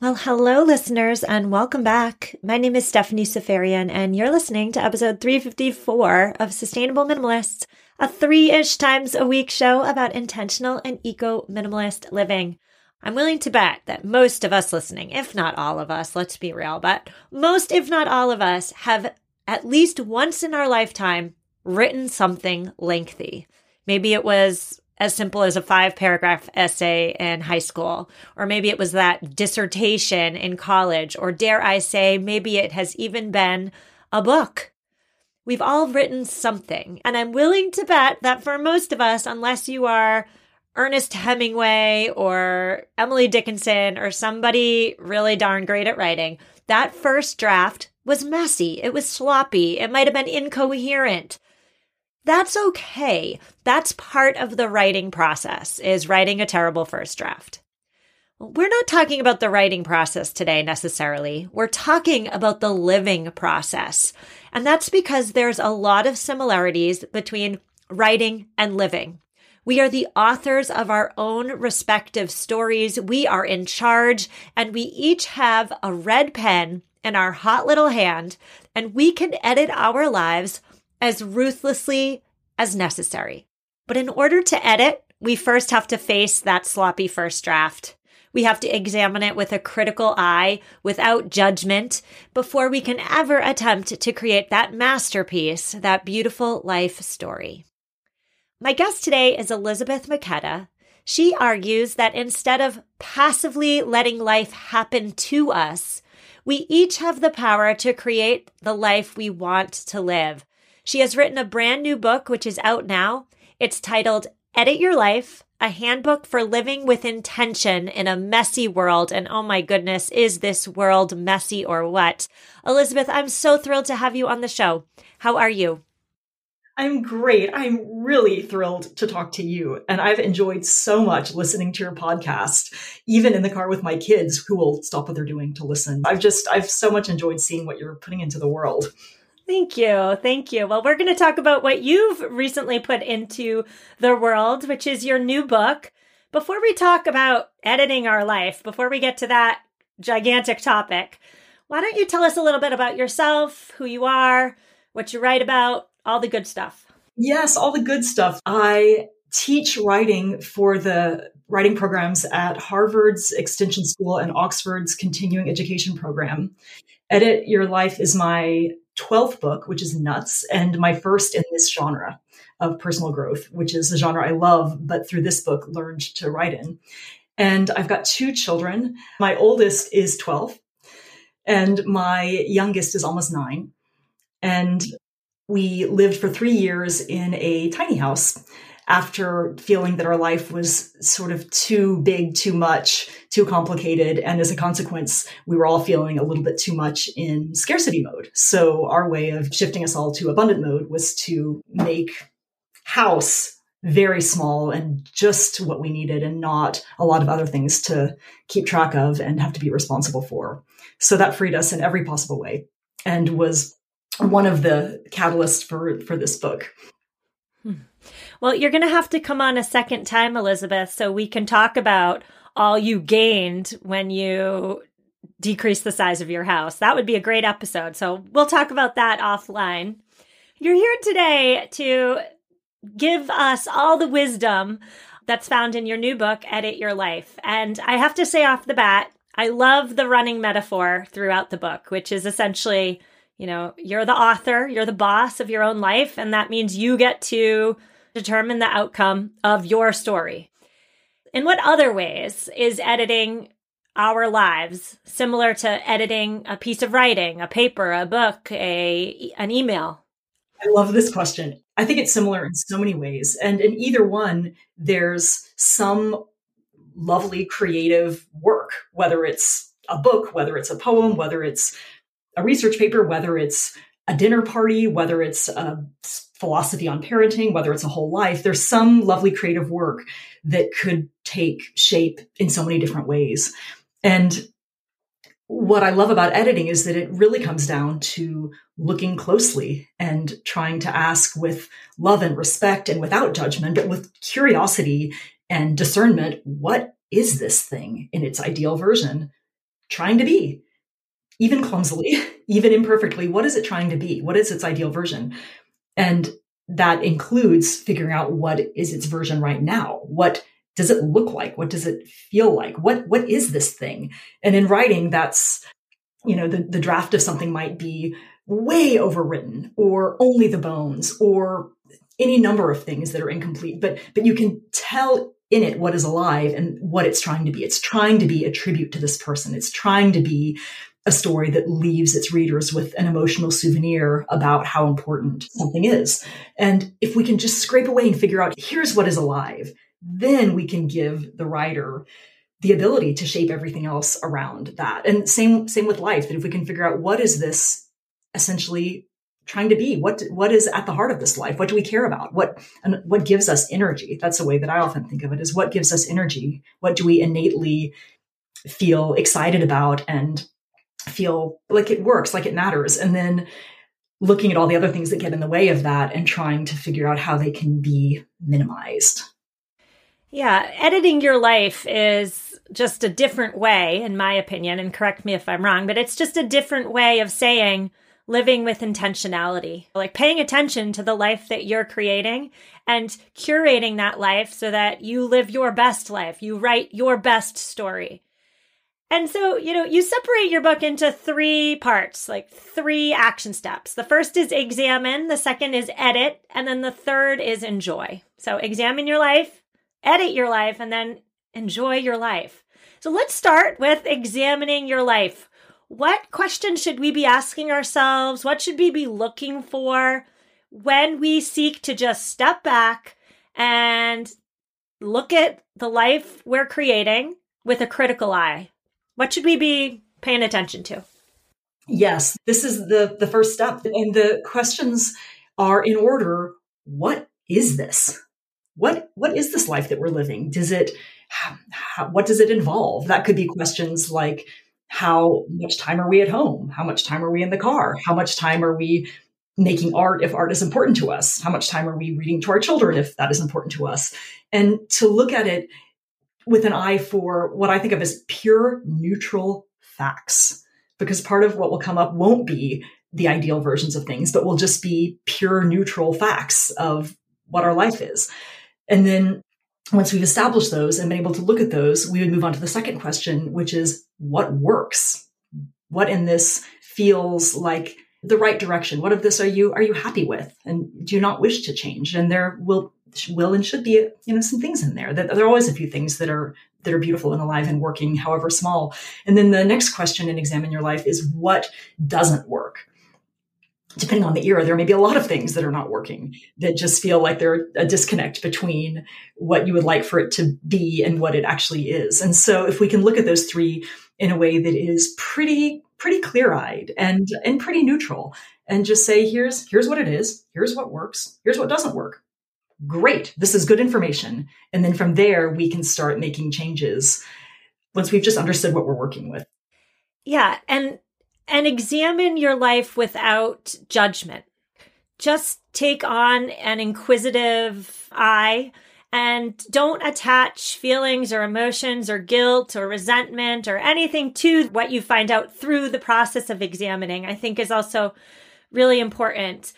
Well, hello, listeners, and welcome back. My name is Stephanie Seferian, and you're listening to episode 354 of Sustainable Minimalists, a three ish times a week show about intentional and eco minimalist living. I'm willing to bet that most of us listening, if not all of us, let's be real, but most, if not all of us, have at least once in our lifetime written something lengthy. Maybe it was as simple as a five paragraph essay in high school, or maybe it was that dissertation in college, or dare I say, maybe it has even been a book. We've all written something, and I'm willing to bet that for most of us, unless you are Ernest Hemingway or Emily Dickinson or somebody really darn great at writing, that first draft was messy. It was sloppy. It might have been incoherent. That's okay. That's part of the writing process is writing a terrible first draft. We're not talking about the writing process today necessarily. We're talking about the living process. And that's because there's a lot of similarities between writing and living. We are the authors of our own respective stories. We are in charge and we each have a red pen in our hot little hand and we can edit our lives as ruthlessly as necessary. But in order to edit, we first have to face that sloppy first draft. We have to examine it with a critical eye, without judgment, before we can ever attempt to create that masterpiece, that beautiful life story. My guest today is Elisabeth McKetta. She argues that instead of passively letting life happen to us, we each have the power to create the life we want to live. She has written a brand new book, which is out now. It's titled Edit Your Life, a handbook for living with intention in a messy world. And oh my goodness, is this world messy or what? Elisabeth, I'm so thrilled to have you on the show. How are you? I'm great. I'm really thrilled to talk to you. And I've enjoyed so much listening to your podcast, even in the car with my kids who will stop what they're doing to listen. I've just, I've so much enjoyed seeing what you're putting into the world. Thank you. Thank you. Well, we're going to talk about what you've recently put into the world, which is your new book. Before we talk about editing our life, before we get to that gigantic topic, why don't you tell us a little bit about yourself, who you are, what you write about, all the good stuff? Yes, all the good stuff. I teach writing for the writing programs at Harvard's Extension School and Oxford's Continuing Education Program. Edit Your Life is my 12th book, which is Nuts, and my first in this genre of personal growth, which is a genre I love, but through this book learned to write in. And I've got two children. My oldest is 12, and my youngest is almost nine. And we lived for three years in a tiny house after feeling that our life was sort of too big, too much, too complicated. And as a consequence, we were all feeling a little bit too much in scarcity mode. So our way of shifting us all to abundant mode was to make house very small and just what we needed and not a lot of other things to keep track of and have to be responsible for. So that freed us in every possible way and was one of the catalysts for, for this book. Well, you're going to have to come on a second time, Elisabeth, so we can talk about all you gained when you decrease the size of your house. That would be a great episode. So we'll talk about that offline. You're here today to give us all the wisdom that's found in your new book, Edit Your Life. And I have to say off the bat, I love the running metaphor throughout the book, which is essentially, you know, you're the author, you're the boss of your own life, and that means you get to determine the outcome of your story. In what other ways is editing our lives similar to editing a piece of writing, a paper, a book, a an email? I love this question. I think it's similar in so many ways. And in either one, there's some lovely creative work, whether it's a book, whether it's a poem, whether it's a research paper, whether it's a dinner party, whether it's a philosophy on parenting, whether it's a whole life, there's some lovely creative work that could take shape in so many different ways. And what I love about editing is that it really comes down to looking closely and trying to ask with love and respect and without judgment, but with curiosity and discernment, what is this thing in its ideal version? trying to be? Even clumsily, even imperfectly, what is it trying to be? What is its ideal version? And that includes figuring out what is its version right now. What does it look like? What does it feel like? What what is this thing? And in writing, that's you know the, the draft of something might be way overwritten or only the bones or any number of things that are incomplete but but you can tell in it what is alive and what it's trying to be it's trying to be a tribute to this person it's trying to be a story that leaves its readers with an emotional souvenir about how important something is. And if we can just scrape away and figure out here's what is alive then we can give the writer the ability to shape everything else around that. And same same with life that if we can figure out what is this essentially trying to be what what is at the heart of this life? What do we care about? What and what gives us energy? That's the way that i often think of it is what gives us energy? What do we innately feel excited about and feel like it works like it matters and then looking at all the other things that get in the way of that and trying to figure out how they can be minimized yeah editing your life is just a different way in my opinion and correct me if i'm wrong but it's just a different way of saying living with intentionality, like paying attention to the life that you're creating and curating that life so that you live your best life. You write your best story. And so, you know, you separate your book into three parts, like three action steps. The first is examine, the second is edit, and then the third is enjoy. So, examine your life, edit your life, and then enjoy your life. So, let's start with examining your life what questions should we be asking ourselves? What should we be looking for when we seek to just step back and look at the life we're creating with a critical eye? What should we be paying attention to? Yes, this is the the first step and the questions are in order what is this? What what is this life that we're living? Does it how, what does it involve? That could be questions like how much time are we at home? How much time are we in the car? How much time are we making art if art is important to us? How much time are we reading to our children if that is important to us? And to look at it with an eye for what I think of as pure neutral facts. Because part of what will come up won't be the ideal versions of things, but will just be pure neutral facts of what our life is. And then once we've established those and been able to look at those, we would move on to the second question, which is what works? What in this feels like the right direction? What of this are you are you happy with and do you not wish to change? And there will will and should be you know some things in there. That there are always a few things that are that are beautiful and alive and working, however small. And then the next question in examine your life is what doesn't work depending on the era, there may be a lot of things that are not working that just feel like they're a disconnect between what you would like for it to be and what it actually is. And so if we can look at those three in a way that is pretty, pretty clear eyed and, and pretty neutral and just say, here's, here's what it is. Here's what works. Here's what doesn't work. Great. This is good information. And then from there, we can start making changes once we've just understood what we're working with. Yeah. And and examine your life without judgment. Just take on an inquisitive eye and don't attach feelings or emotions or guilt or resentment or anything to what you find out through the process of examining, I think is also really important.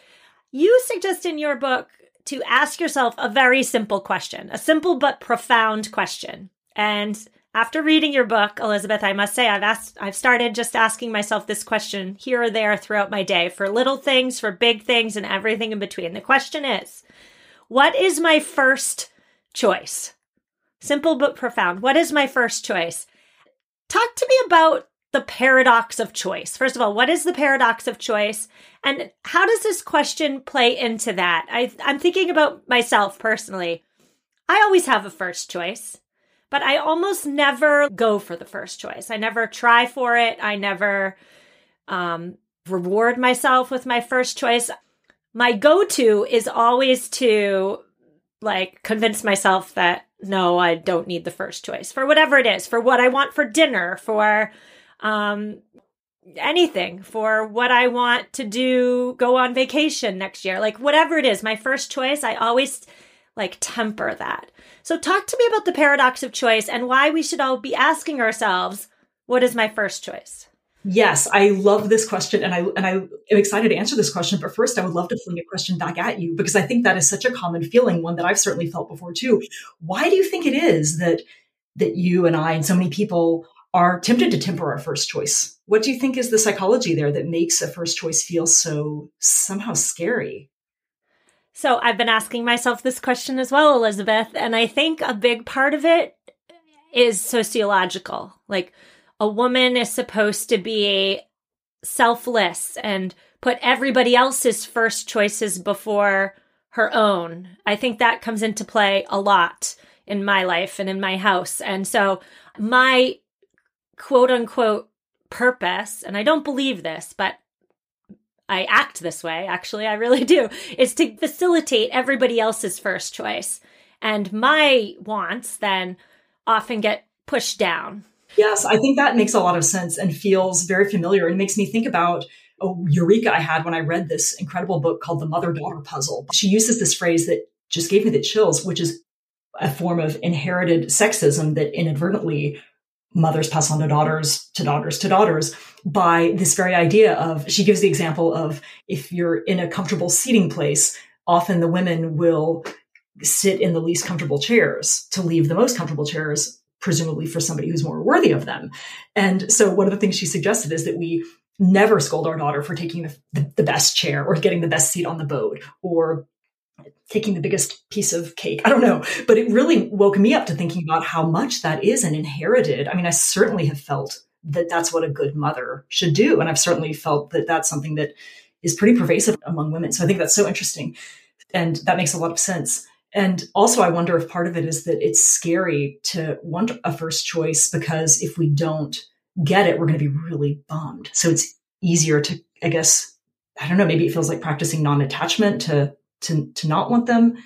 You suggest in your book to ask yourself a very simple question, a simple but profound question. And after reading your book, Elisabeth, I must say I've asked I've started just asking myself this question here or there throughout my day for little things, for big things and everything in between. The question is, what is my first choice? Simple but profound. What is my first choice? Talk to me about the paradox of choice. First of all, what is the paradox of choice? And how does this question play into that? I, I'm thinking about myself personally. I always have a first choice but I almost never go for the first choice. I never try for it. I never um, reward myself with my first choice. My go to is always to like convince myself that no, I don't need the first choice for whatever it is, for what I want for dinner, for um, anything, for what I want to do, go on vacation next year, like whatever it is, my first choice, I always like temper that. So, talk to me about the paradox of choice and why we should all be asking ourselves What is my first choice? Yes, I love this question and I and I am excited to answer this question, but first I would love to fling a question back at you because I think that is such a common feeling, one that I've certainly felt before too. Why do you think it is that that you and I and so many people are tempted to temper our first choice? What do you think is the psychology there that makes a first choice feel so somehow scary? So I've been asking myself this question as well, Elisabeth, and I think a big part of it is sociological. Like a woman is supposed to be selfless and put everybody else's first choices before her own. I think that comes into play a lot in my life and in my house. And so my quote unquote purpose, and I don't believe this, but I act this way, actually, I really do, is to facilitate everybody else's first choice. And my wants then often get pushed down Yes, I think that makes a lot of sense and feels very familiar and makes me think about a eureka I had when I read this incredible book called The Mother Daughter Puzzle. She uses this phrase that just gave me the chills, which is a form of inherited sexism that inadvertently mothers pass on to daughters, to daughters, to daughters by this very idea of, she gives the example of if you're in a comfortable seating place, often the women will sit in the least comfortable chairs to leave the most comfortable chairs presumably for somebody who's more worthy of them. And so one of the things she suggested is that we never scold our daughter for taking the, the, best chair or getting the best seat on the boat or taking the biggest piece of cake. I don't know. But it really woke me up to thinking about how much that is an inherited. I mean, I certainly have felt that that's what a good mother should do. And I've certainly felt that that's something that is pretty pervasive among women. So I think that's so interesting. And that makes a lot of sense. And also, I wonder if part of it is that it's scary to want a first choice because if we don't get it, we're going to be really bummed. So it's easier to, I guess, I don't know, maybe it feels like practicing non-attachment to to to not want them.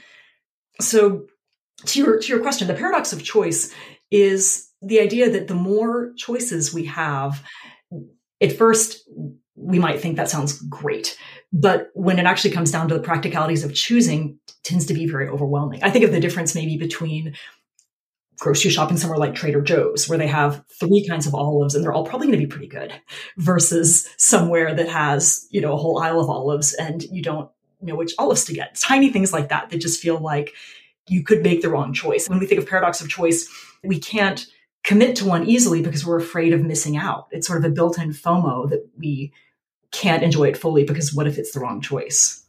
So to your to your question, the paradox of choice is the idea that the more choices we have, at first we might think that sounds great. But when it actually comes down to the practicalities of choosing, tends to be very overwhelming. I think of the difference maybe between grocery shopping somewhere like Trader Joe's, where they have three kinds of olives and they're all probably going to be pretty good, versus somewhere that has, you know, a whole aisle of olives and you don't know which olives to get. Tiny things like that that just feel like you could make the wrong choice. When we think of paradox of choice, we can't commit to one easily because we're afraid of missing out. It's sort of a built in FOMO that we can't enjoy it fully because what if it's the wrong choice?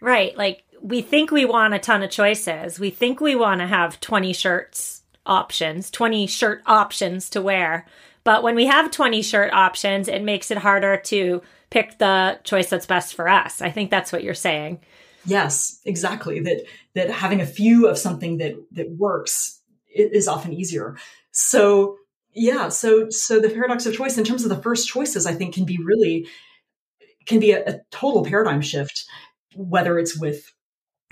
Right. Like we think we want a ton of choices. We think we want to have 20 shirts options, 20 shirt options to wear. But when we have 20 shirt options, it makes it harder to pick the choice that's best for us. I think that's what you're saying. Yes, exactly. That that having a few of something that that works is often easier. So, yeah, so so the paradox of choice in terms of the first choices I think can be really can be a, a total paradigm shift, whether it's with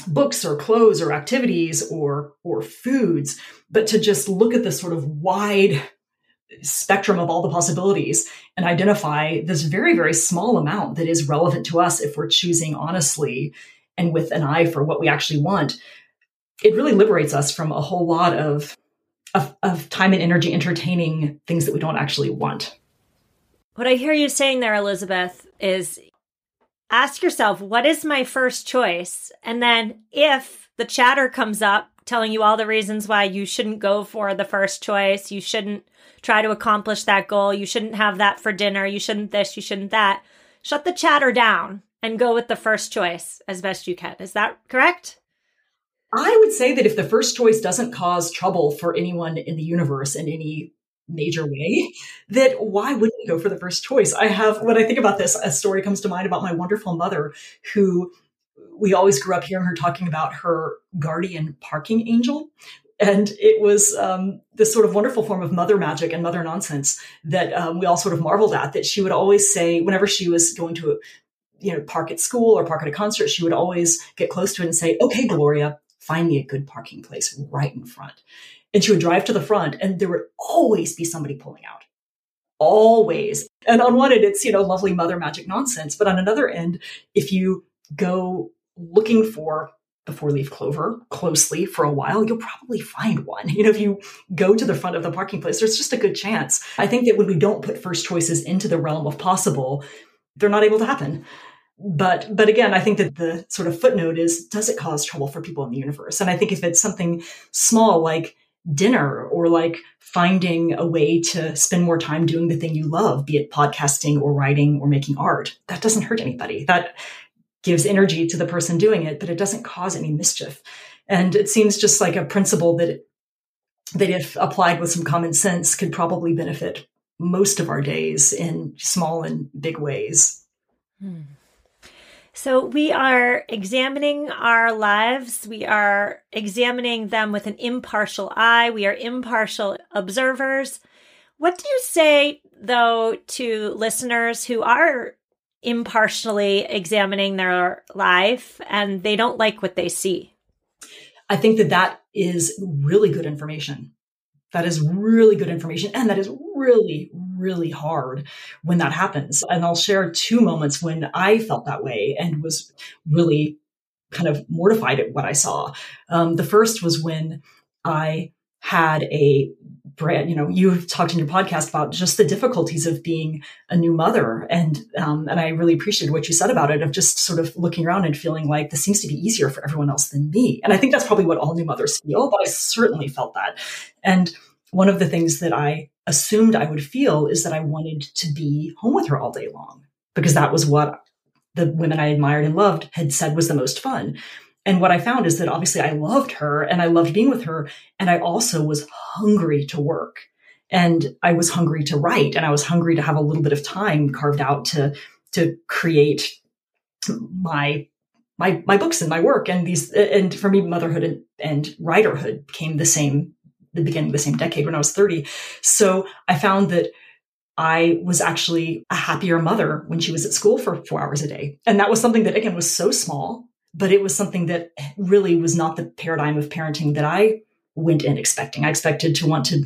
books or clothes or activities or or foods, but to just look at this sort of wide spectrum of all the possibilities and identify this very very small amount that is relevant to us if we're choosing honestly and with an eye for what we actually want it really liberates us from a whole lot of of, of time and energy entertaining things that we don't actually want what I hear you saying there, Elisabeth, is ask yourself, what is my first choice? And then if the chatter comes up telling you all the reasons why you shouldn't go for the first choice, you shouldn't try to accomplish that goal, you shouldn't have that for dinner, you shouldn't this, you shouldn't that, shut the chatter down and go with the first choice as best you can. Is that correct? I would say that if the first choice doesn't cause trouble for anyone in the universe in any major way that why wouldn't you go for the first choice? I have when i think about this a story comes to mind about my wonderful mother who we always grew up hearing her talking about her guardian parking angel and it was um, this sort of wonderful form of mother magic and mother nonsense that um, we all sort of marveled at that she would always say whenever she was going to you know park at school or park at a concert she would always get close to it and say okay gloria find me a good parking place right in front and she would drive to the front and there would always be somebody pulling out. Always. And on one end, it's, you know, lovely mother magic nonsense. But on another end, if you go looking for the four leaf clover closely for a while, you'll probably find one. You know, if you go to the front of the parking place, there's just a good chance. I think that when we don't put first choices into the realm of possible, they're not able to happen. But but again, I think that the sort of footnote is does it cause trouble for people in the universe? And I think if it's something small like dinner or like finding a way to spend more time doing the thing you love, be it podcasting or writing or making art, that doesn't hurt anybody. That gives energy to the person doing it, but it doesn't cause any mischief. And it seems just like a principle that that if applied with some common sense could probably benefit most of our days in small and big ways. Hmm. So we are examining our lives. We are examining them with an impartial eye. We are impartial observers. What do you say, though, to listeners who are impartially examining their life and they don't like what they see? I think that that is really good information. That is really good information. And that is really, really hard when that happens. And I'll share two moments when I felt that way and was really kind of mortified at what I saw. Um, the first was when I had a brand, you know, you've talked in your podcast about just the difficulties of being a new mother. And, um, and I really appreciated what you said about it of just sort of looking around and feeling like this seems to be easier for everyone else than me. And I think that's probably what all new mothers feel, but I certainly felt that. And one of the things that I assumed I would feel is that I wanted to be home with her all day long because that was what the women I admired and loved had said was the most fun. And what I found is that obviously I loved her and I loved being with her. And I also was hungry to work and I was hungry to write and I was hungry to have a little bit of time carved out to, to create my, my, my books and my work. And these, and for me, motherhood and, and writerhood came the same, the beginning of the same decade when I was 30. So I found that I was actually a happier mother when she was at school for four hours a day. And that was something that again was so small but it was something that really was not the paradigm of parenting that I went in expecting. I expected to want to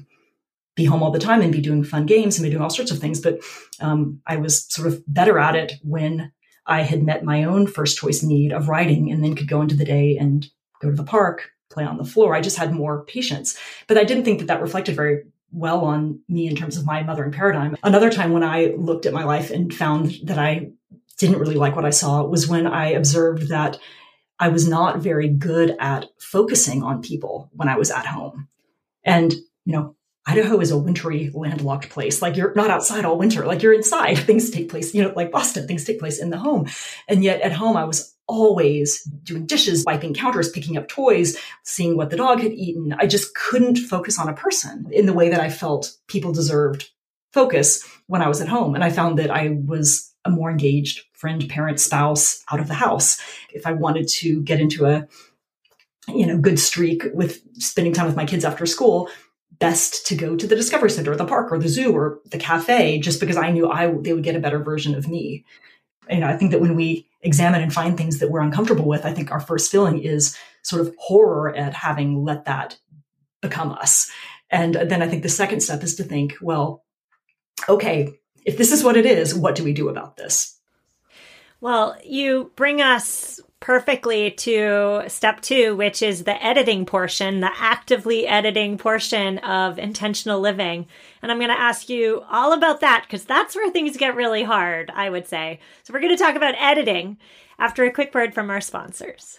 be home all the time and be doing fun games and be doing all sorts of things. But um, I was sort of better at it when I had met my own first choice need of writing and then could go into the day and go to the park, play on the floor. I just had more patience. But I didn't think that that reflected very well on me in terms of my mothering paradigm. Another time when I looked at my life and found that I didn't really like what I saw was when I observed that I was not very good at focusing on people when I was at home. And, you know, Idaho is a wintry, landlocked place. Like you're not outside all winter, like you're inside. Things take place, you know, like Boston, things take place in the home. And yet at home, I was always doing dishes, wiping counters, picking up toys, seeing what the dog had eaten. I just couldn't focus on a person in the way that I felt people deserved focus when I was at home. And I found that I was a more engaged friend, parent, spouse out of the house. If I wanted to get into a you know good streak with spending time with my kids after school, best to go to the Discovery Center, or the park, or the zoo, or the cafe, just because I knew I they would get a better version of me. You know, I think that when we examine and find things that we're uncomfortable with, I think our first feeling is sort of horror at having let that become us. And then I think the second step is to think, well, okay, if this is what it is, what do we do about this? Well, you bring us perfectly to step two, which is the editing portion, the actively editing portion of intentional living. And I'm going to ask you all about that because that's where things get really hard, I would say. So we're going to talk about editing after a quick word from our sponsors.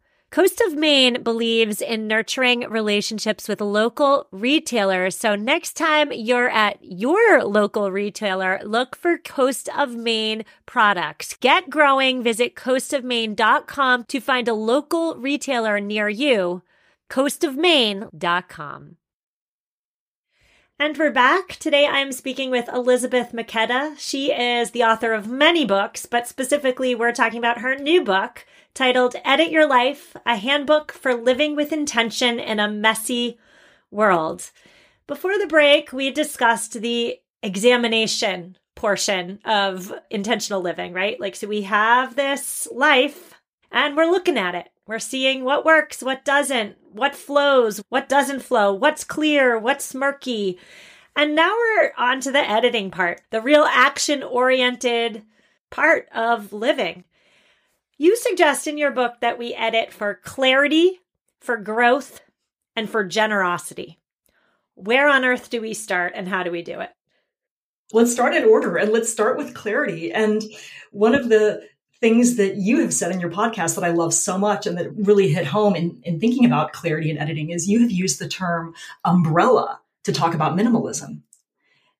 Coast of Maine believes in nurturing relationships with local retailers. So next time you're at your local retailer, look for Coast of Maine products. Get growing. Visit coastofmaine.com to find a local retailer near you. coastofmaine.com. And we're back. Today I'm speaking with Elisabeth McKetta. She is the author of many books, but specifically we're talking about her new book, titled Edit Your Life A Handbook for Living with Intention in a Messy World. Before the break, we discussed the examination portion of intentional living, right? Like, so we have this life and we're looking at it. We're seeing what works, what doesn't, what flows, what doesn't flow, what's clear, what's murky. And now we're on to the editing part, the real action oriented part of living. You suggest in your book that we edit for clarity, for growth, and for generosity. Where on earth do we start and how do we do it? Let's start in order and let's start with clarity. And one of the things that you have said in your podcast that I love so much and that really hit home in, in thinking about clarity and editing is you have used the term umbrella to talk about minimalism.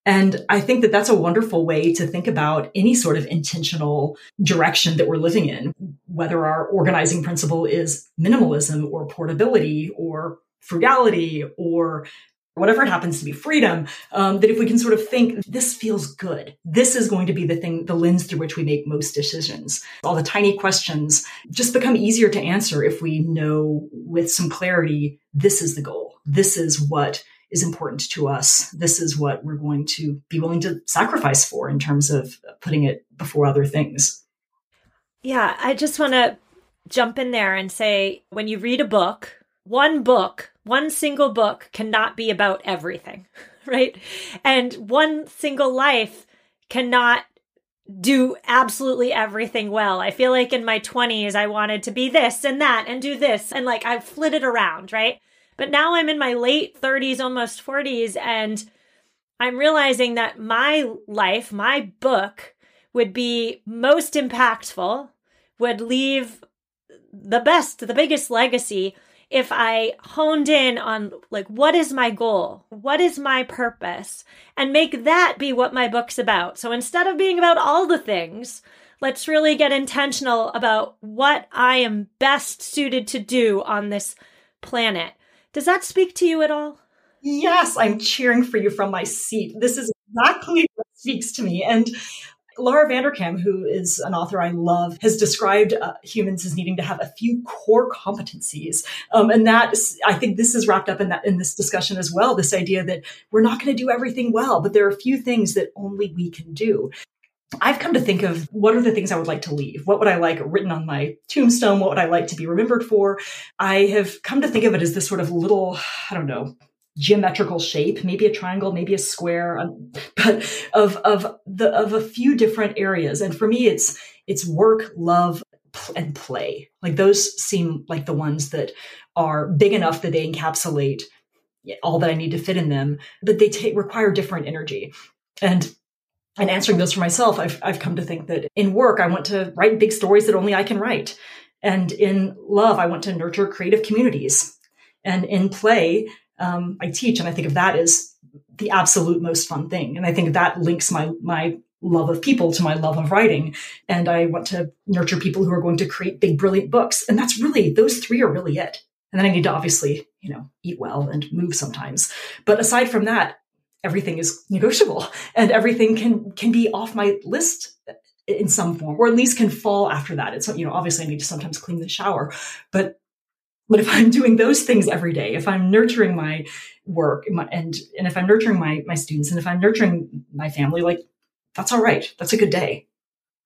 And I think that that's a wonderful way to think about any sort of intentional direction that we're living in, whether our organizing principle is minimalism or portability or frugality or whatever it happens to be freedom um, that if we can sort of think this feels good. This is going to be the thing the lens through which we make most decisions. All the tiny questions just become easier to answer if we know with some clarity this is the goal. This is what is important to us. This is what we're going to be willing to sacrifice for in terms of putting it before other things. Yeah, I just want to jump in there and say when you read a book, one book, one single book cannot be about everything, right? And one single life cannot do absolutely everything well. I feel like in my 20s, I wanted to be this and that and do this. And like I flitted around, right? But now I'm in my late 30s, almost 40s, and I'm realizing that my life, my book, would be most impactful, would leave the best, the biggest legacy if I honed in on like what is my goal? What is my purpose? And make that be what my book's about. So instead of being about all the things, let's really get intentional about what I am best suited to do on this planet. Does that speak to you at all? Yes, I'm cheering for you from my seat. This is exactly what speaks to me. And Laura Vanderkam, who is an author I love, has described uh, humans as needing to have a few core competencies, um, and that I think this is wrapped up in that in this discussion as well. This idea that we're not going to do everything well, but there are a few things that only we can do. I've come to think of what are the things I would like to leave? What would I like written on my tombstone? What would I like to be remembered for? I have come to think of it as this sort of little, I don't know, geometrical shape, maybe a triangle, maybe a square, um, but of of the of a few different areas. And for me, it's it's work, love, and play. Like those seem like the ones that are big enough that they encapsulate all that I need to fit in them, but they take require different energy. And and answering those for myself, I've, I've come to think that in work, I want to write big stories that only I can write. And in love, I want to nurture creative communities. And in play, um, I teach, and I think of that as the absolute most fun thing. And I think that links my my love of people to my love of writing. And I want to nurture people who are going to create big, brilliant books. And that's really those three are really it. And then I need to obviously, you know, eat well and move sometimes. But aside from that, everything is negotiable and everything can can be off my list in some form or at least can fall after that. It's you know obviously i need to sometimes clean the shower but but if i'm doing those things every day if i'm nurturing my work and and if i'm nurturing my my students and if i'm nurturing my family like that's all right. That's a good day.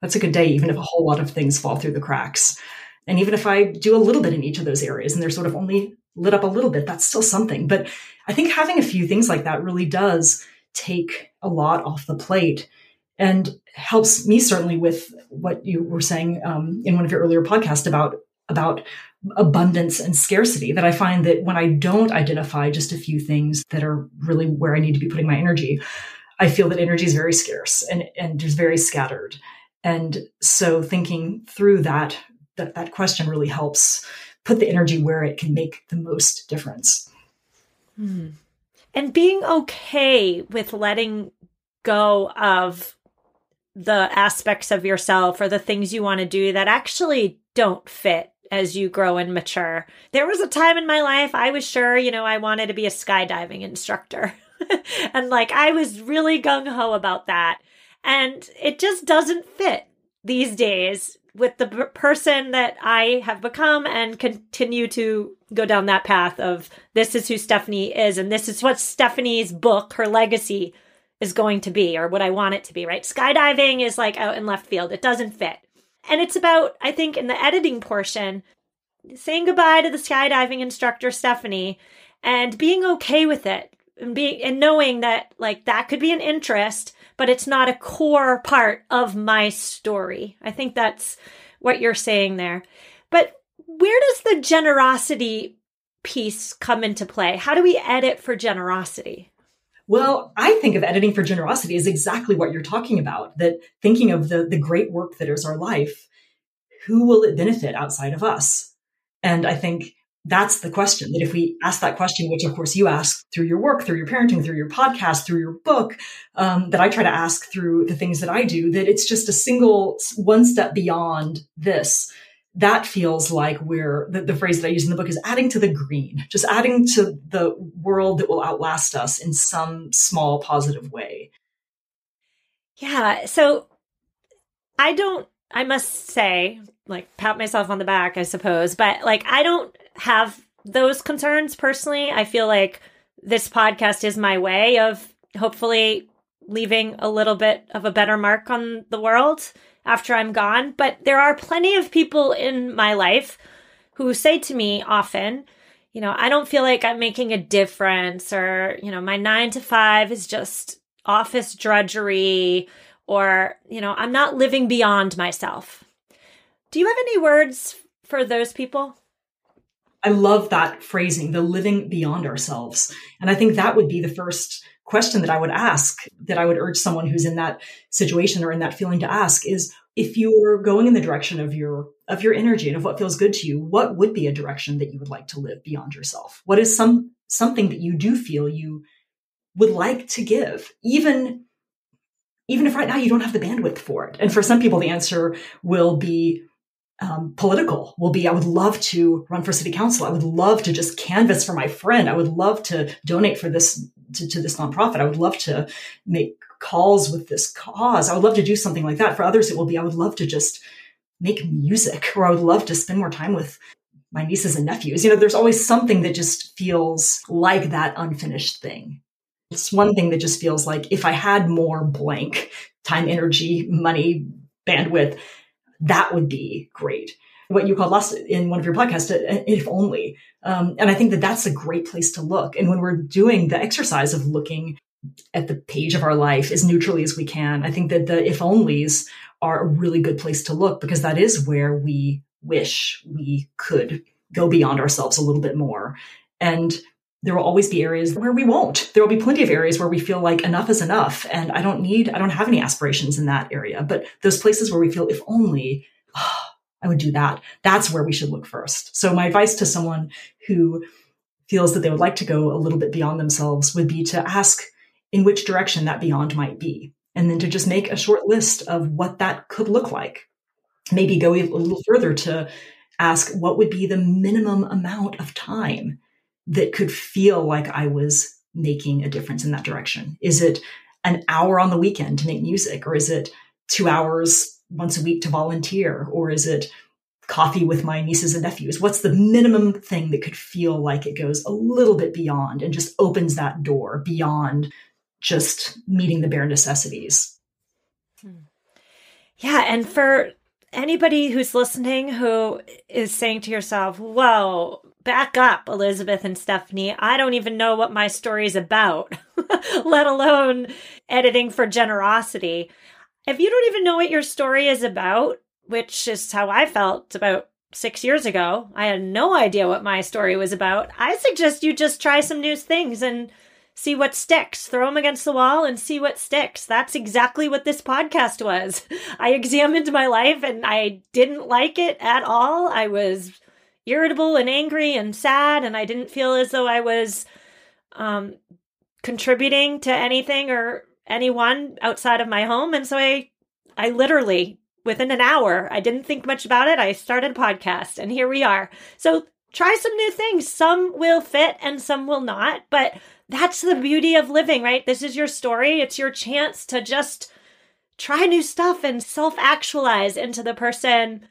That's a good day even if a whole lot of things fall through the cracks. And even if i do a little bit in each of those areas and they're sort of only lit up a little bit, that's still something. But I think having a few things like that really does take a lot off the plate and helps me certainly with what you were saying um, in one of your earlier podcasts about about abundance and scarcity that i find that when i don't identify just a few things that are really where i need to be putting my energy i feel that energy is very scarce and and is very scattered and so thinking through that that that question really helps put the energy where it can make the most difference. Hmm. And being okay with letting go of the aspects of yourself or the things you want to do that actually don't fit as you grow and mature. There was a time in my life I was sure, you know, I wanted to be a skydiving instructor. and like I was really gung ho about that. And it just doesn't fit these days with the person that I have become and continue to go down that path of this is who Stephanie is and this is what Stephanie's book, her legacy is going to be or what I want it to be, right? Skydiving is like out in left field. It doesn't fit. And it's about, I think, in the editing portion, saying goodbye to the skydiving instructor, Stephanie, and being okay with it and being and knowing that like that could be an interest, but it's not a core part of my story. I think that's what you're saying there. But where does the generosity piece come into play? How do we edit for generosity? Well, I think of editing for generosity as exactly what you're talking about, that thinking of the, the great work that is our life, who will it benefit outside of us? And I think that's the question that if we ask that question, which of course you ask through your work, through your parenting, through your podcast, through your book, um, that I try to ask through the things that I do, that it's just a single one step beyond this that feels like we're the, the, phrase that I use in the book is adding to the green, just adding to the world that will outlast us in some small positive way. Yeah. So I don't, I must say, like, pat myself on the back, I suppose, but like, I don't have those concerns personally. I feel like this podcast is my way of hopefully leaving a little bit of a better mark on the world after I'm gone. But there are plenty of people in my life who say to me often, you know, I don't feel like I'm making a difference, or, you know, my nine to five is just office drudgery, or, you know, I'm not living beyond myself. Do you have any words for those people? I love that phrasing, the living beyond ourselves. And I think that would be the first question that I would ask, that I would urge someone who's in that situation or in that feeling to ask is if you're going in the direction of your of your energy and of what feels good to you, what would be a direction that you would like to live beyond yourself? What is some something that you do feel you would like to give, even even if right now you don't have the bandwidth for it? And for some people, the answer will be um, political will be I would love to run for city council. I would love to just canvas for my friend. I would love to donate for this to, to this nonprofit. I would love to make calls with this cause. I would love to do something like that. For others, it will be I would love to just make music or I would love to spend more time with my nieces and nephews. You know, there's always something that just feels like that unfinished thing. It's one thing that just feels like if I had more blank time, energy, money, bandwidth, that would be great. What you called last in one of your podcasts, uh, if only. Um, and I think that that's a great place to look. And when we're doing the exercise of looking at the page of our life as neutrally as we can, I think that the if onlys are a really good place to look because that is where we wish we could go beyond ourselves a little bit more. And there will always be areas where we won't. There will be plenty of areas where we feel like enough is enough. And I don't need, I don't have any aspirations in that area. But those places where we feel, if only oh, I would do that, that's where we should look first. So my advice to someone who feels that they would like to go a little bit beyond themselves would be to ask in which direction that beyond might be. And then to just make a short list of what that could look like. Maybe go a little further to ask what would be the minimum amount of time that could feel like I was making a difference in that direction? Is it an hour on the weekend to make music, or is it two hours once a week to volunteer, or is it coffee with my nieces and nephews? What's the minimum thing that could feel like it goes a little bit beyond and just opens that door beyond just meeting the bare necessities? Hmm. Yeah. And for anybody who's listening who is saying to yourself, whoa, back up, Elisabeth and Stephanie. I don't even know what my story is about, let alone editing for generosity. If you don't even know what your story is about, which is how I felt about six years ago, I had no idea what my story was about. I suggest you just try some new things and see what sticks. Throw them against the wall and see what sticks. That's exactly what this podcast was. I examined my life and I didn't like it at all. I was irritable and angry and sad, and I didn't feel as though I was um, contributing to anything or anyone outside of my home. And so I, I literally, within an hour, I didn't think much about it. I started a podcast, and here we are. So try some new things. Some will fit and some will not, but that's the beauty of living, right? This is your story. It's your chance to just try new stuff and self actualize into the person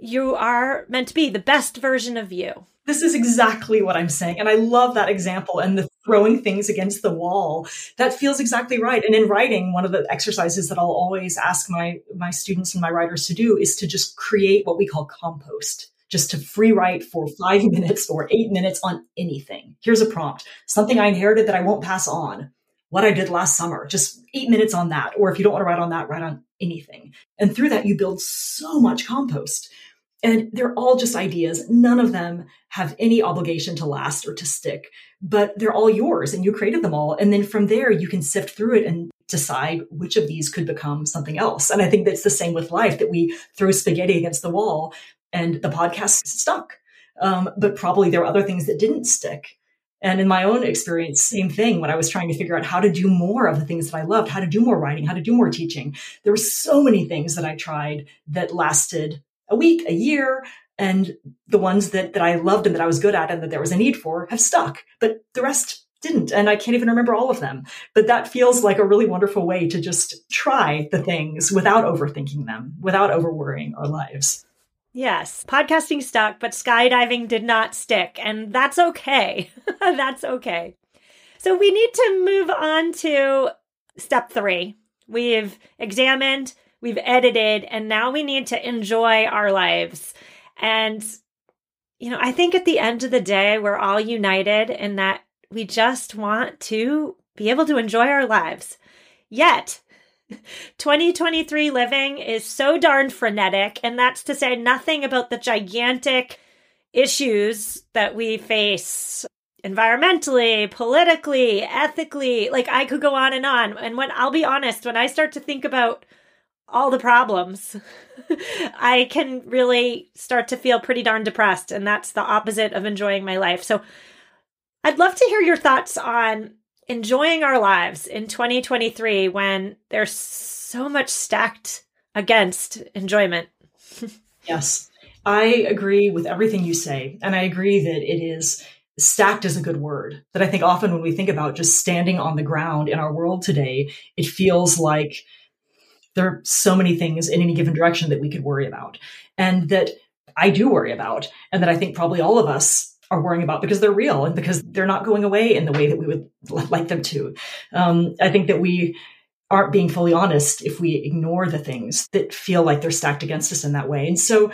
you are meant to be, the best version of you. This is exactly what I'm saying. And I love that example and the throwing things against the wall. That feels exactly right. And in writing, one of the exercises that I'll always ask my, my students and my writers to do is to just create what we call compost just to free write for five minutes or eight minutes on anything. Here's a prompt something I inherited that I won't pass on. What I did last summer, just eight minutes on that. Or if you don't want to write on that, write on anything. And through that, you build so much compost. And they're all just ideas. None of them have any obligation to last or to stick, but they're all yours and you created them all. And then from there, you can sift through it and decide which of these could become something else. And I think that's the same with life that we throw spaghetti against the wall and the podcast stuck. Um, but probably there were other things that didn't stick. And in my own experience, same thing when I was trying to figure out how to do more of the things that I loved, how to do more writing, how to do more teaching. There were so many things that I tried that lasted a week, a year, and the ones that, that I loved and that I was good at and that there was a need for have stuck. But the rest didn't. And I can't even remember all of them. But that feels like a really wonderful way to just try the things without overthinking them, without overworrying our lives. Yes, podcasting stuck, but skydiving did not stick, and that's okay. that's okay. So we need to move on to step three. We've examined, we've edited, and now we need to enjoy our lives. And, you know, I think at the end of the day, we're all united in that we just want to be able to enjoy our lives. Yet, 2023 living is so darn frenetic, and that's to say nothing about the gigantic issues that we face environmentally, politically, ethically. Like I could go on and on. And when I'll be honest, when I start to think about all the problems, I can really start to feel pretty darn depressed. And that's the opposite of enjoying my life. So I'd love to hear your thoughts on enjoying our lives in 2023 when there's so much stacked against enjoyment. yes, I agree with everything you say. And I agree that it is stacked is a good word. That I think often when we think about just standing on the ground in our world today, it feels like there are so many things in any given direction that we could worry about. And that I do worry about, and that I think probably all of us are worrying about because they're real and because they're not going away in the way that we would like them to. Um, I think that we aren't being fully honest if we ignore the things that feel like they're stacked against us in that way. And so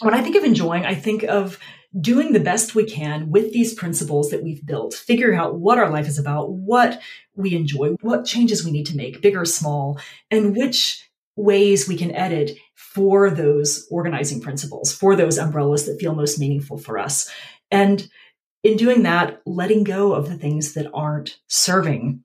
when I think of enjoying, I think of doing the best we can with these principles that we've built, figuring out what our life is about, what we enjoy, what changes we need to make, big or small, and which ways we can edit for those organizing principles, for those umbrellas that feel most meaningful for us. And in doing that, letting go of the things that aren't serving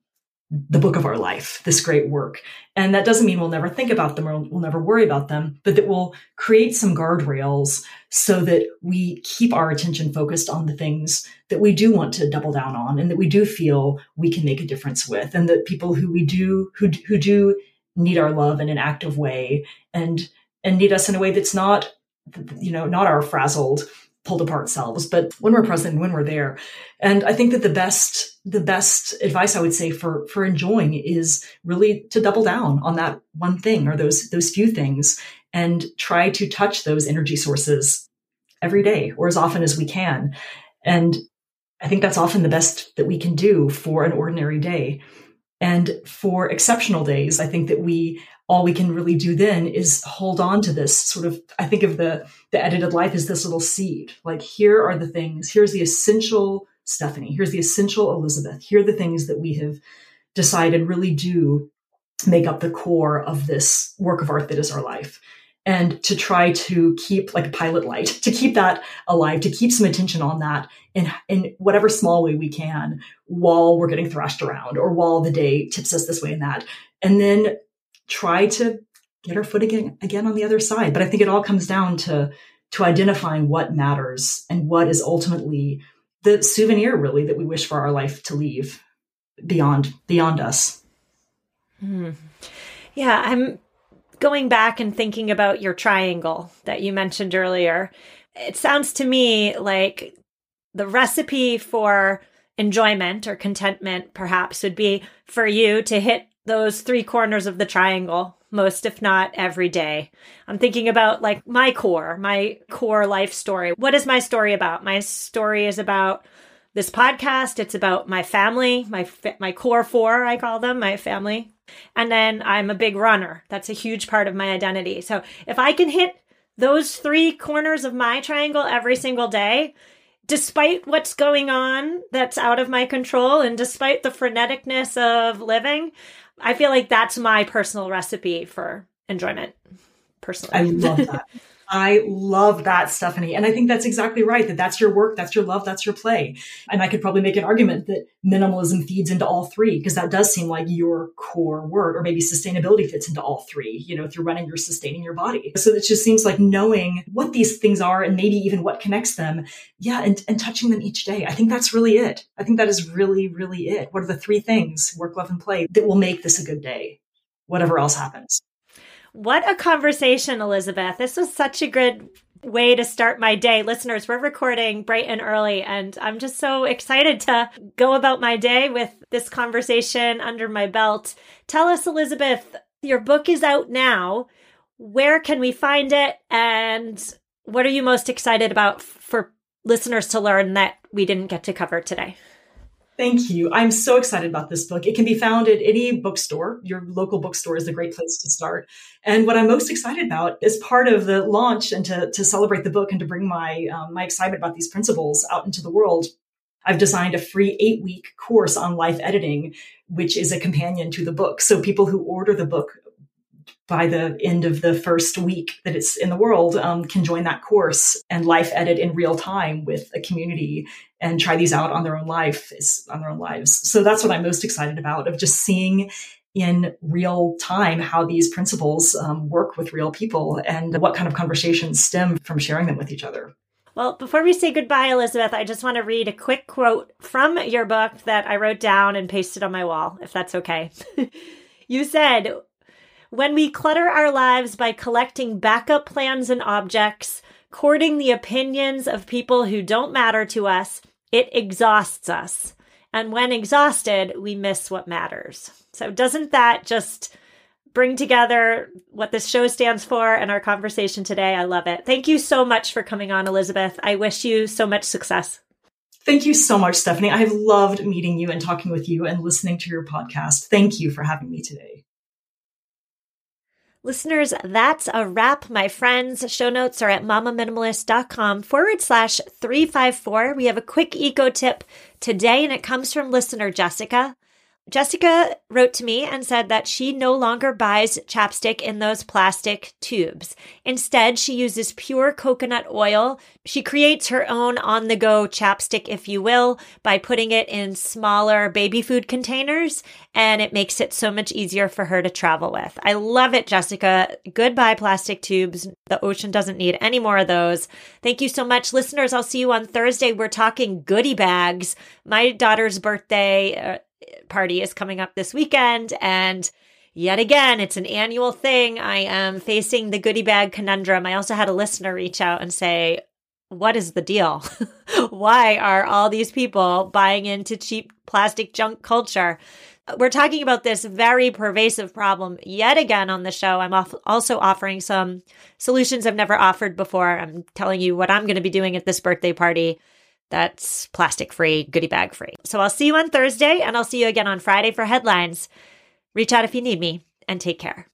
the book of our life, this great work. And that doesn't mean we'll never think about them or we'll never worry about them, but that we'll create some guardrails so that we keep our attention focused on the things that we do want to double down on and that we do feel we can make a difference with and that people who we do who who do need our love in an active way and and need us in a way that's not you know not our frazzled pulled apart selves, but when we're present, when we're there. And I think that the best, the best advice I would say for, for enjoying is really to double down on that one thing or those, those few things and try to touch those energy sources every day or as often as we can. And I think that's often the best that we can do for an ordinary day. And for exceptional days, I think that we all we can really do then is hold on to this sort of i think of the the edited life as this little seed. Like here are the things here's the essential stephanie here's the essential elisabeth here are the things that we have decided really do make up the core of this work of art that is our life and to try to keep like a pilot light to keep that alive to keep some attention on that in in whatever small way we can while we're getting thrashed around or while the day tips us this way and that and then try to get our foot again again on the other side. But I think it all comes down to to identifying what matters and what is ultimately the souvenir really that we wish for our life to leave beyond beyond us. Hmm. Yeah, I'm going back and thinking about your triangle that you mentioned earlier. It sounds to me like the recipe for enjoyment or contentment perhaps would be for you to hit those three corners of the triangle most if not every day. I'm thinking about like my core, my core life story. What is my story about? My story is about this podcast. It's about my family, my my core four, I call them, my family. And then I'm a big runner. That's a huge part of my identity. So if I can hit those three corners of my triangle every single day, despite what's going on that's out of my control and despite the freneticness of living, I feel like that's my personal recipe for enjoyment. Personally, I love that. I love that, Stephanie. And I think that's exactly right. That that's your work, that's your love, that's your play. And I could probably make an argument that minimalism feeds into all three, because that does seem like your core word, or maybe sustainability fits into all three, you know, through running, you're sustaining your body. So it just seems like knowing what these things are and maybe even what connects them. Yeah. And, and touching them each day. I think that's really it. I think that is really, really it. What are the three things, work, love, and play, that will make this a good day, whatever else happens. What a conversation, Elisabeth. This was such a good way to start my day. Listeners, we're recording bright and early, and I'm just so excited to go about my day with this conversation under my belt. Tell us, Elisabeth, your book is out now. Where can we find it? And what are you most excited about for listeners to learn that we didn't get to cover today? Thank you. I'm so excited about this book. It can be found at any bookstore. Your local bookstore is a great place to start. And what I'm most excited about is part of the launch and to, to celebrate the book and to bring my, um, my excitement about these principles out into the world. I've designed a free eight week course on life editing, which is a companion to the book. So people who order the book by the end of the first week that it's in the world um, can join that course and life edit in real time with a community and try these out on their own life on their own lives so that's what i'm most excited about of just seeing in real time how these principles um, work with real people and what kind of conversations stem from sharing them with each other well, before we say goodbye, Elisabeth, I just want to read a quick quote from your book that I wrote down and pasted on my wall, if that's okay. you said, when we clutter our lives by collecting backup plans and objects, courting the opinions of people who don't matter to us, it exhausts us. And when exhausted, we miss what matters. So, doesn't that just bring together what this show stands for and our conversation today? I love it. Thank you so much for coming on, Elisabeth. I wish you so much success. Thank you so much, Stephanie. I've loved meeting you and talking with you and listening to your podcast. Thank you for having me today. Listeners, that's a wrap, my friends. Show notes are at mamaminimalist.com forward slash 354. We have a quick eco tip today, and it comes from listener Jessica. Jessica wrote to me and said that she no longer buys chapstick in those plastic tubes. Instead, she uses pure coconut oil. She creates her own on the go chapstick, if you will, by putting it in smaller baby food containers, and it makes it so much easier for her to travel with. I love it, Jessica. Goodbye, plastic tubes. The ocean doesn't need any more of those. Thank you so much, listeners. I'll see you on Thursday. We're talking goodie bags. My daughter's birthday. Uh, party is coming up this weekend. And yet again, it's an annual thing. I am facing the goodie bag conundrum. I also had a listener reach out and say, what is the deal? Why are all these people buying into cheap plastic junk culture? We're talking about this very pervasive problem yet again on the show. I'm also offering some solutions I've never offered before. I'm telling you what I'm going to be doing at this birthday party that's plastic free, goodie bag free. So I'll see you on Thursday and I'll see you again on Friday for headlines. Reach out if you need me and take care.